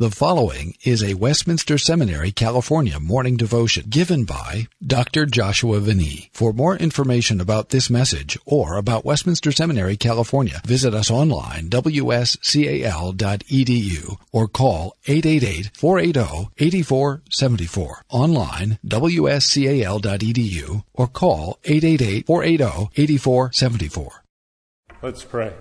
The following is a Westminster Seminary, California morning devotion given by Dr. Joshua Van Ee. For more information about this message or about Westminster Seminary, California, visit us online, wscal.edu, or call 888-480-8474. Online, wscal.edu, or call 888-480-8474. Let's pray.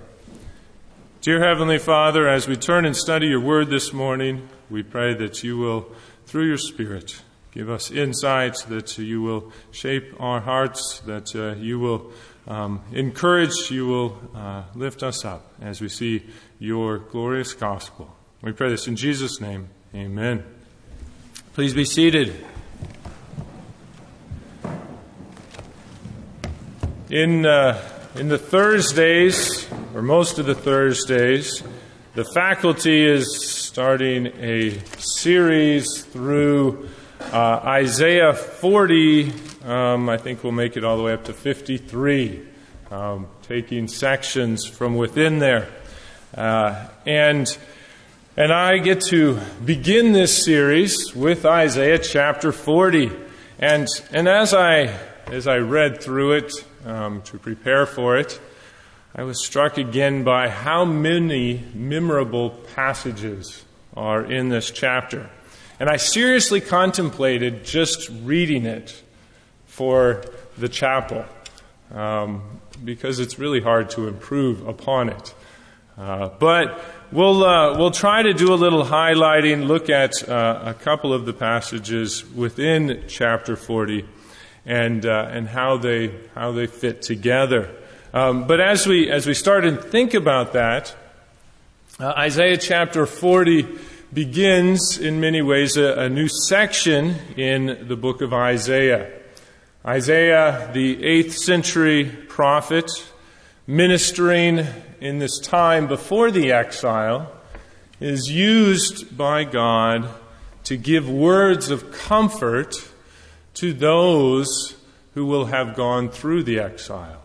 Dear Heavenly Father, as we turn and study your word this morning, we pray that you will, through your Spirit, give us insights, that you will shape our hearts, that uh, you will um, encourage, you will uh, lift us up as we see your glorious gospel. We pray this in Jesus' name. Amen. Please be seated. In, uh, in the Thursdays, or most of the Thursdays, the faculty is starting a series through uh, Isaiah 40. Um, I think we'll make it all the way up to 53, um, taking sections from within there. Uh, and, and I get to begin this series with Isaiah chapter 40. And, and as, I, as I read through it um, to prepare for it, I was struck again by how many memorable passages are in this chapter. And I seriously contemplated just reading it for the chapel um, because it's really hard to improve upon it. Uh, but we'll, uh, we'll try to do a little highlighting, look at uh, a couple of the passages within chapter 40 and, uh, and how, they, how they fit together. Um, but as we, as we start and think about that, uh, Isaiah chapter 40 begins in many ways a, a, new section in the book of Isaiah. Isaiah, the 8th century prophet, ministering in this time before the exile, is used by God to give words of comfort to those who will have gone through the exile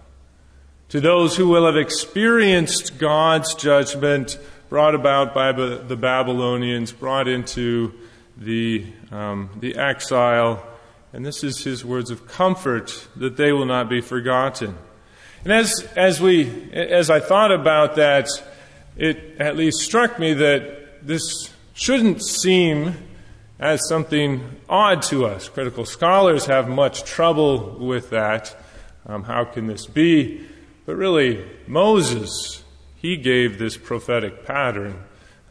to those who will have experienced God's judgment brought about by the Babylonians, brought into the, um, the exile. And this is his words of comfort that they will not be forgotten. And as, as, we, as I thought about that, it at least struck me that this shouldn't seem as something odd to us. Critical scholars have much trouble with that. Um, how can this be? But really, Moses, he gave this prophetic pattern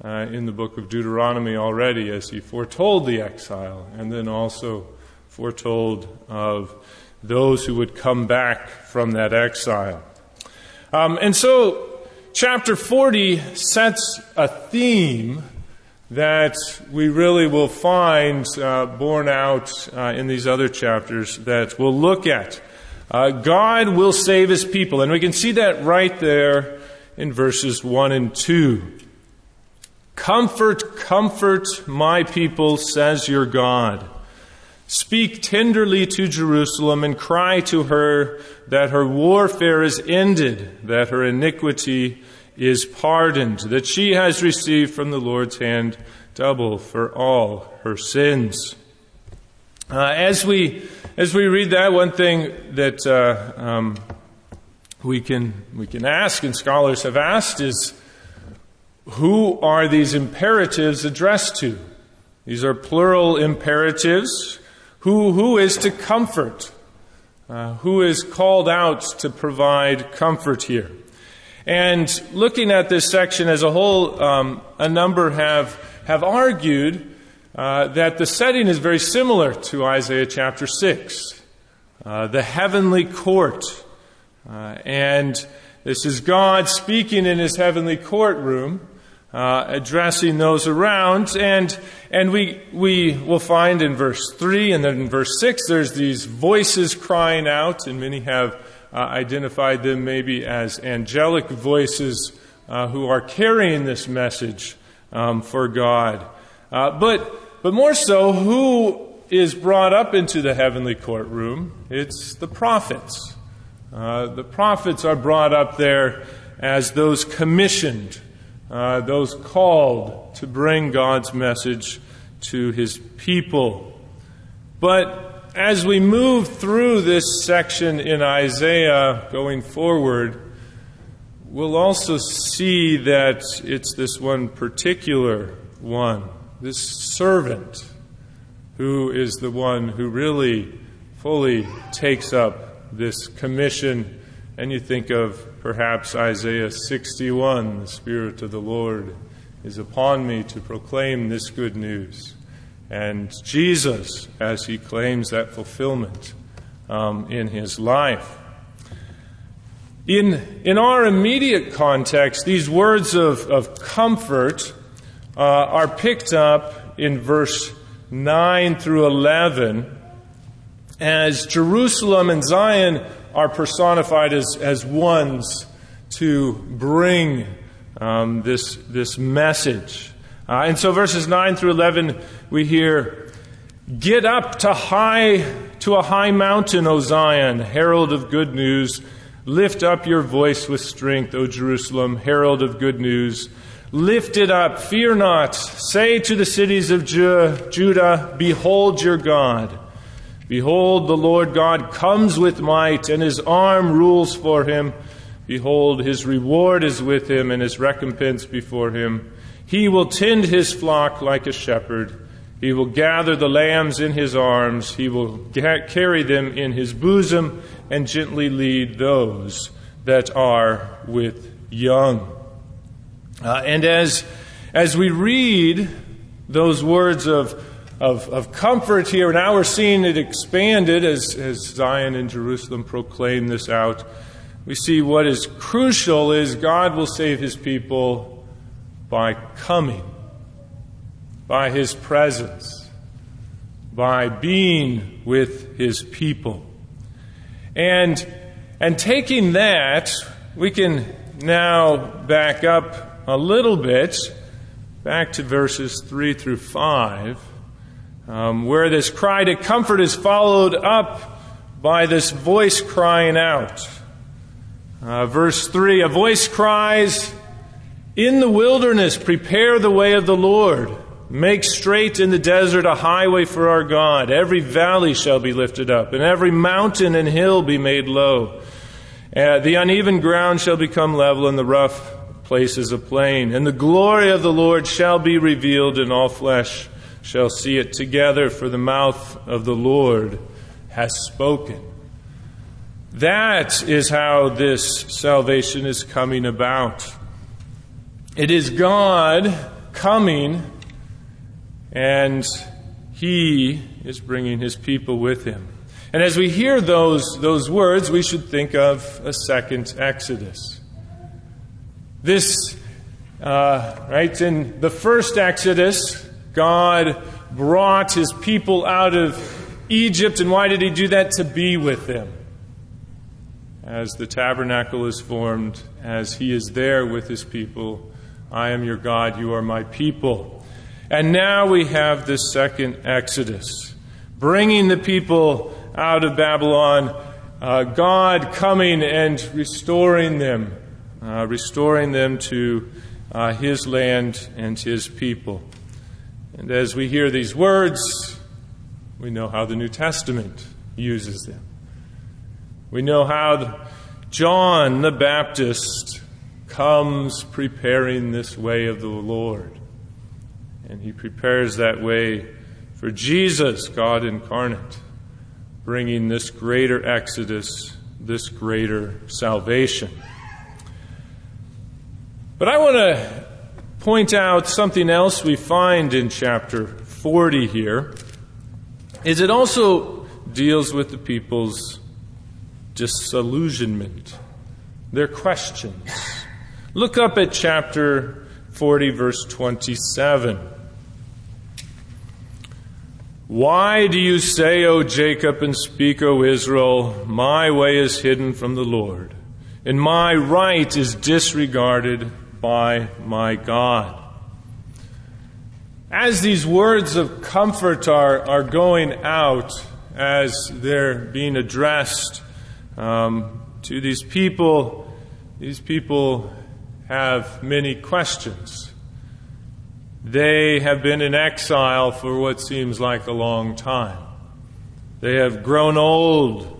uh, in the book of Deuteronomy already as he foretold the exile and then also foretold of those who would come back from that exile. Um, and so, chapter 40 sets a theme that we really will find uh, borne out uh, in these other chapters that we'll look at. Uh, God will save his people. And we can see that right there in verses 1 and 2. Comfort, comfort my people, says your God. Speak tenderly to Jerusalem and cry to her that her warfare is ended, that her iniquity is pardoned, that she has received from the Lord's hand double for all her sins. Uh, as we as we read that, one thing that uh, um, we can we can ask, and scholars have asked, is who are these imperatives addressed to? These are plural imperatives. Who who is to comfort? Uh, who is called out to provide comfort here? And looking at this section as a whole, um, a number have have argued uh, that the setting is very similar to Isaiah chapter 6, uh, the heavenly court. Uh, and this is God speaking in his heavenly courtroom, uh, addressing those around. And, and we, we will find in verse 3 and then in verse 6, there's these voices crying out, and many have uh, identified them maybe as angelic voices who are carrying this message um, for God. but but more so, who is brought up into the heavenly courtroom? It's the prophets. Uh, the prophets are brought up there as those commissioned uh, those called to bring God's message to his people. But as we move through this section in Isaiah going forward, we'll also see that it's this one particular one, this servant, who is the one who really fully takes up this commission. And you think of perhaps Isaiah 61 the Spirit of the Lord is upon me to proclaim this good news. And Jesus, as he claims that fulfillment um, in his life. In, in our immediate context, these words of, of comfort uh, are picked up in verse 9 through 11 as Jerusalem and Zion are personified as, as ones to bring um, this, this message. Uh, and so verses 9 through 11, we hear, Get up to high to a high mountain, O Zion, herald of good news. Lift up your voice with strength, O Jerusalem, herald of good news. Lift it up, fear not. Say to the cities of Ju- Judah, Behold your God. Behold, the Lord God comes with might, and his arm rules for him. Behold, his reward is with him, and his recompense before him. He will tend his flock like a shepherd. He will gather the lambs in his arms. He will carry them in his bosom and gently lead those that are with young. Uh, and as, as we read those words of, of, of comfort here, now we're seeing it expanded as, as Zion and Jerusalem proclaim this out. We see what is crucial is God will save his people by coming, by his presence, by being with his people. And, and taking that, we can now back up a little bit, back to verses 3 through 5, um, where this cry to comfort is followed up by this voice crying out. Uh, verse 3 A voice cries, In the wilderness, prepare the way of the Lord. Make straight in the desert a highway for our God. Every valley shall be lifted up, and every mountain and hill be made low. Uh, the uneven ground shall become level, and the rough places a plain. And the glory of the Lord shall be revealed, and all flesh shall see it together, for the mouth of the Lord has spoken. That is how this salvation is coming about. It is God coming and he is bringing his people with him. And as we hear those, those words, we should think of a second Exodus. This, uh, right, in the first Exodus, God brought his people out of Egypt, and why did he do that? To be with them. As the tabernacle is formed, as he is there with his people, I am your God, you are my people. And now we have this second Exodus, bringing the people out of Babylon, uh, God coming and restoring them, uh, restoring them to uh, His land and His people. And as we hear these words, we know how the New Testament uses them. We know how John the Baptist comes preparing this way of the Lord. And he prepares that way for Jesus, God incarnate, bringing this greater exodus, this greater salvation. But I want to point out something else we find in chapter 40 here is it also deals with the people's disillusionment, their questions. Look up at chapter 40, verse 27. Why do you say, O Jacob, and speak, O Israel, my way is hidden from the Lord, and my right is disregarded by my God? As these words of comfort are, are going out, as they're being addressed um, to these people, these people have many questions. They have been in exile for what seems like a long time. They have grown old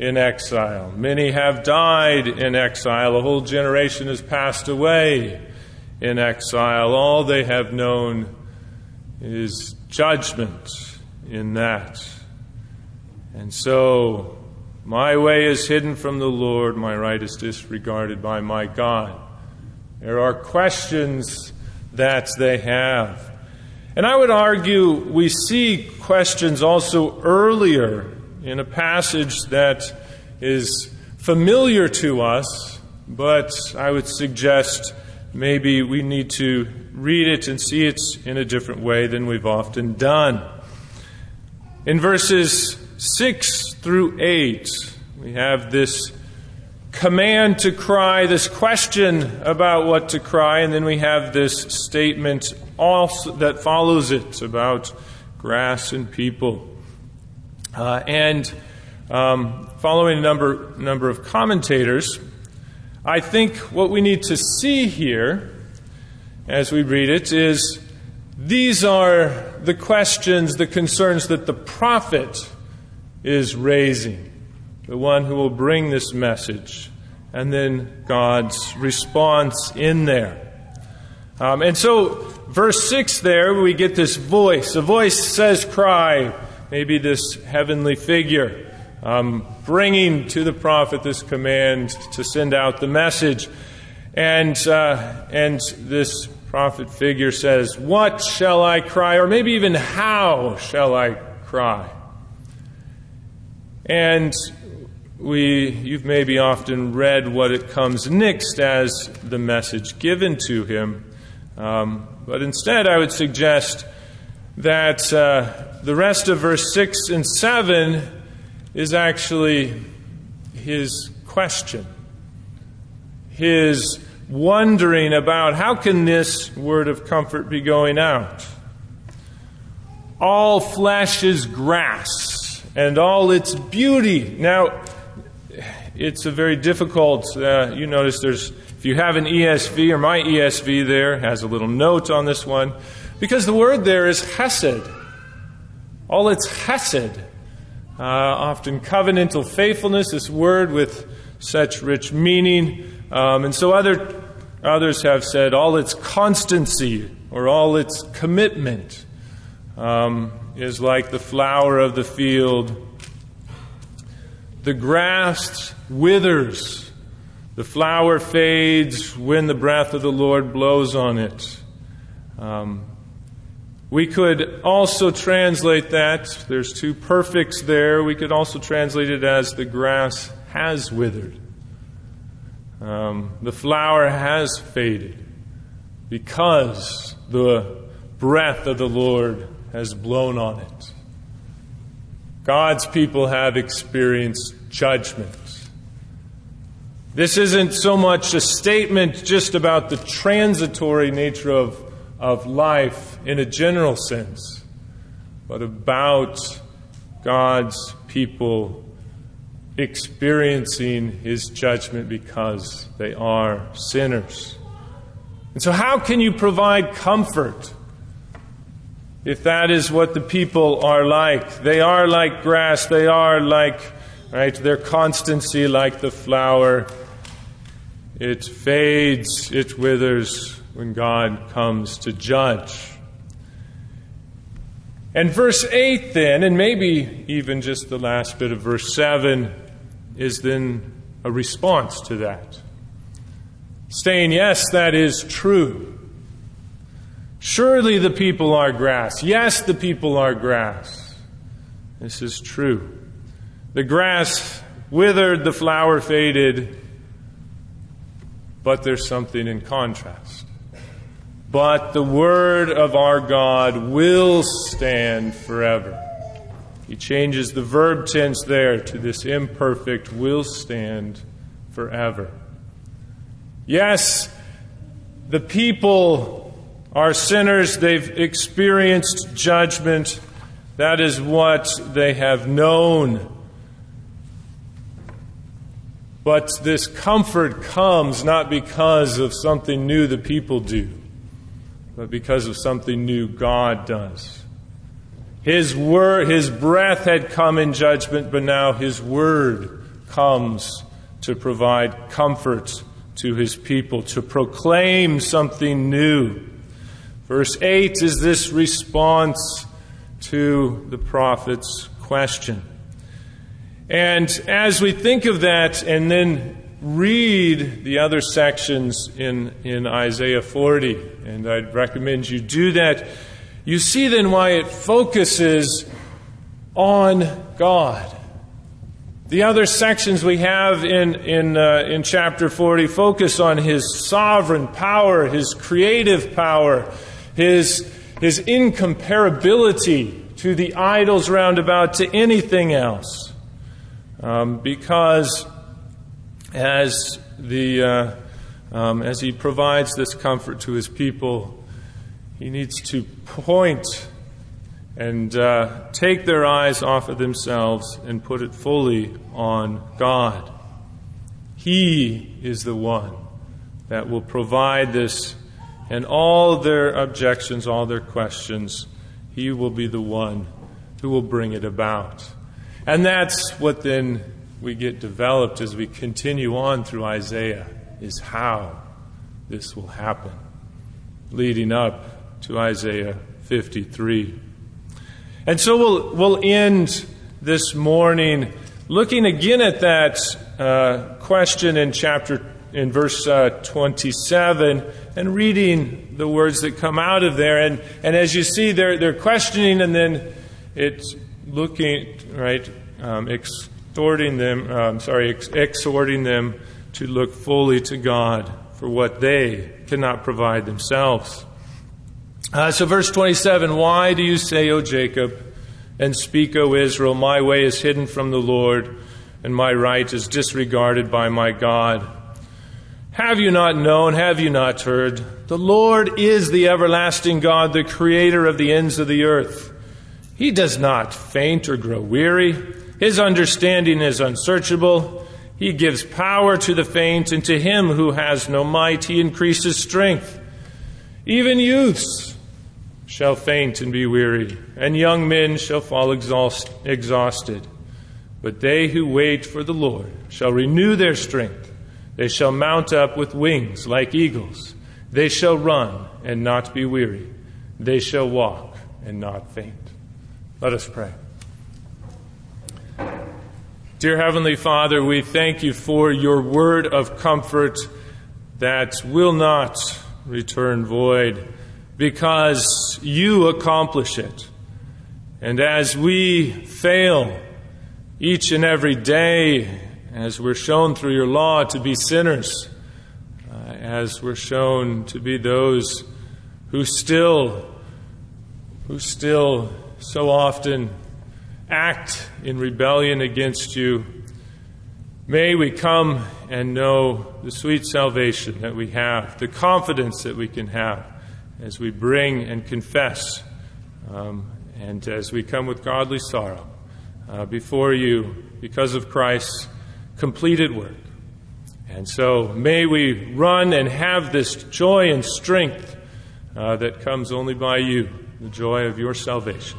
in exile. Many have died in exile. A whole generation has passed away in exile. All they have known is judgment in that. And so, my way is hidden from the Lord, my right is disregarded by my God. There are questions that they have. And I would argue we see questions also earlier in a passage that is familiar to us, but I would suggest maybe we need to read it and see it in a different way than we've often done. In verses 6 through 8, we have this command to cry, this question about what to cry, and then we have this statement also that follows it about grass and people. Uh, and um, following a number, number of commentators, I think what we need to see here as we read it is these are the questions, the concerns that the prophet is raising, the one who will bring this message, and then God's response in there. Um, and so, verse 6 there, we get this voice. The voice says, Cry, maybe this heavenly figure. Um, bringing to the prophet this command to send out the message. And, uh, and this prophet figure says, What shall I cry? Or maybe even, How shall I cry? And we, you've maybe often read what it comes next as the message given to him. Um, but instead, I would suggest that uh, the rest of verse 6 and 7 is actually his question, his wondering about how can this word of comfort be going out? All flesh is grass and all its beauty. Now, it's a very difficult, uh, you notice there's, if you have an ESV or my ESV there, has a little note on this one, because the word there is hesed. All its hesed. Uh, often covenantal faithfulness, this word with such rich meaning. Um, and so other, others have said all its constancy or all its commitment. Um, is like the flower of the field. The grass withers, the flower fades when the breath of the Lord blows on it. Um, we could also translate that, there's two perfects there. We could also translate it as the grass has withered. Um, the flower has faded because the breath of the Lord has blown on it. God's people have experienced judgment. This isn't so much a statement just about the transitory nature of, of life in a general sense, but about God's people experiencing his judgment because they are sinners. And so, how can you provide comfort if that is what the people are like. They are like grass, they are like, right, their constancy like the flower. It fades, it withers when God comes to judge. And verse 8, then, and maybe even just the last bit of verse 7, is then a response to that. Saying, yes, that is true. Surely the people are grass. Yes, the people are grass. This is true. The grass withered, the flower faded, but there's something in contrast. But the word of our God will stand forever. He changes the verb tense there to this imperfect will stand forever. Yes, the people are sinners, they've experienced judgment. That is what they have known. But this comfort comes not because of something new the people do, but because of something new God does. His word, his breath had come in judgment, but now his word comes to provide comfort to his people, to proclaim something new. Verse 8 is this response to the prophet's question. And as we think of that and then read the other sections in, in Isaiah 40, and I'd recommend you do that, you see then why it focuses on God. The other sections we have in, in, uh, in chapter 40 focus on his sovereign power, his creative power, his, his incomparability to the idols roundabout, to anything else. Um, because as, the, uh, um, as he provides this comfort to his people, he needs to point and uh, take their eyes off of themselves and put it fully on God. He is the one that will provide this, and all their objections, all their questions, He will be the one who will bring it about. And that's what then we get developed as we continue on through Isaiah is how this will happen, leading up to Isaiah 53. And so we'll, we'll end this morning looking again at that uh, question in chapter in verse uh, 27 and reading the words that come out of there and, and as you see they're, they're questioning and then it's looking, right, um, exhorting them, um, sorry, ex- exhorting them to look fully to God for what they cannot provide themselves. Uh, so, verse 27 Why do you say, O Jacob, and speak, O Israel, my way is hidden from the Lord, and my right is disregarded by my God? Have you not known? Have you not heard? The Lord is the everlasting God, the creator of the ends of the earth. He does not faint or grow weary. His understanding is unsearchable. He gives power to the faint, and to him who has no might, he increases strength. Even youths shall faint and be weary, and young men shall fall exhaust, exhausted. But they who wait for the Lord shall renew their strength. They shall mount up with wings like eagles. They shall run and not be weary. They shall walk and not faint. Let us pray. Dear Heavenly Father, we thank you for your word of comfort that will not return void because you accomplish it. And as we fail each and every day, as we're shown through your law to be sinners, uh, as we're shown to be those who still, who still so often act in rebellion against you, may we come and know the sweet salvation that we have, the confidence that we can have as we bring and confess, um, and as we come with godly sorrow uh, before you because of Christ's completed work. And so may we run and have this joy and strength uh, that comes only by you, the joy of your salvation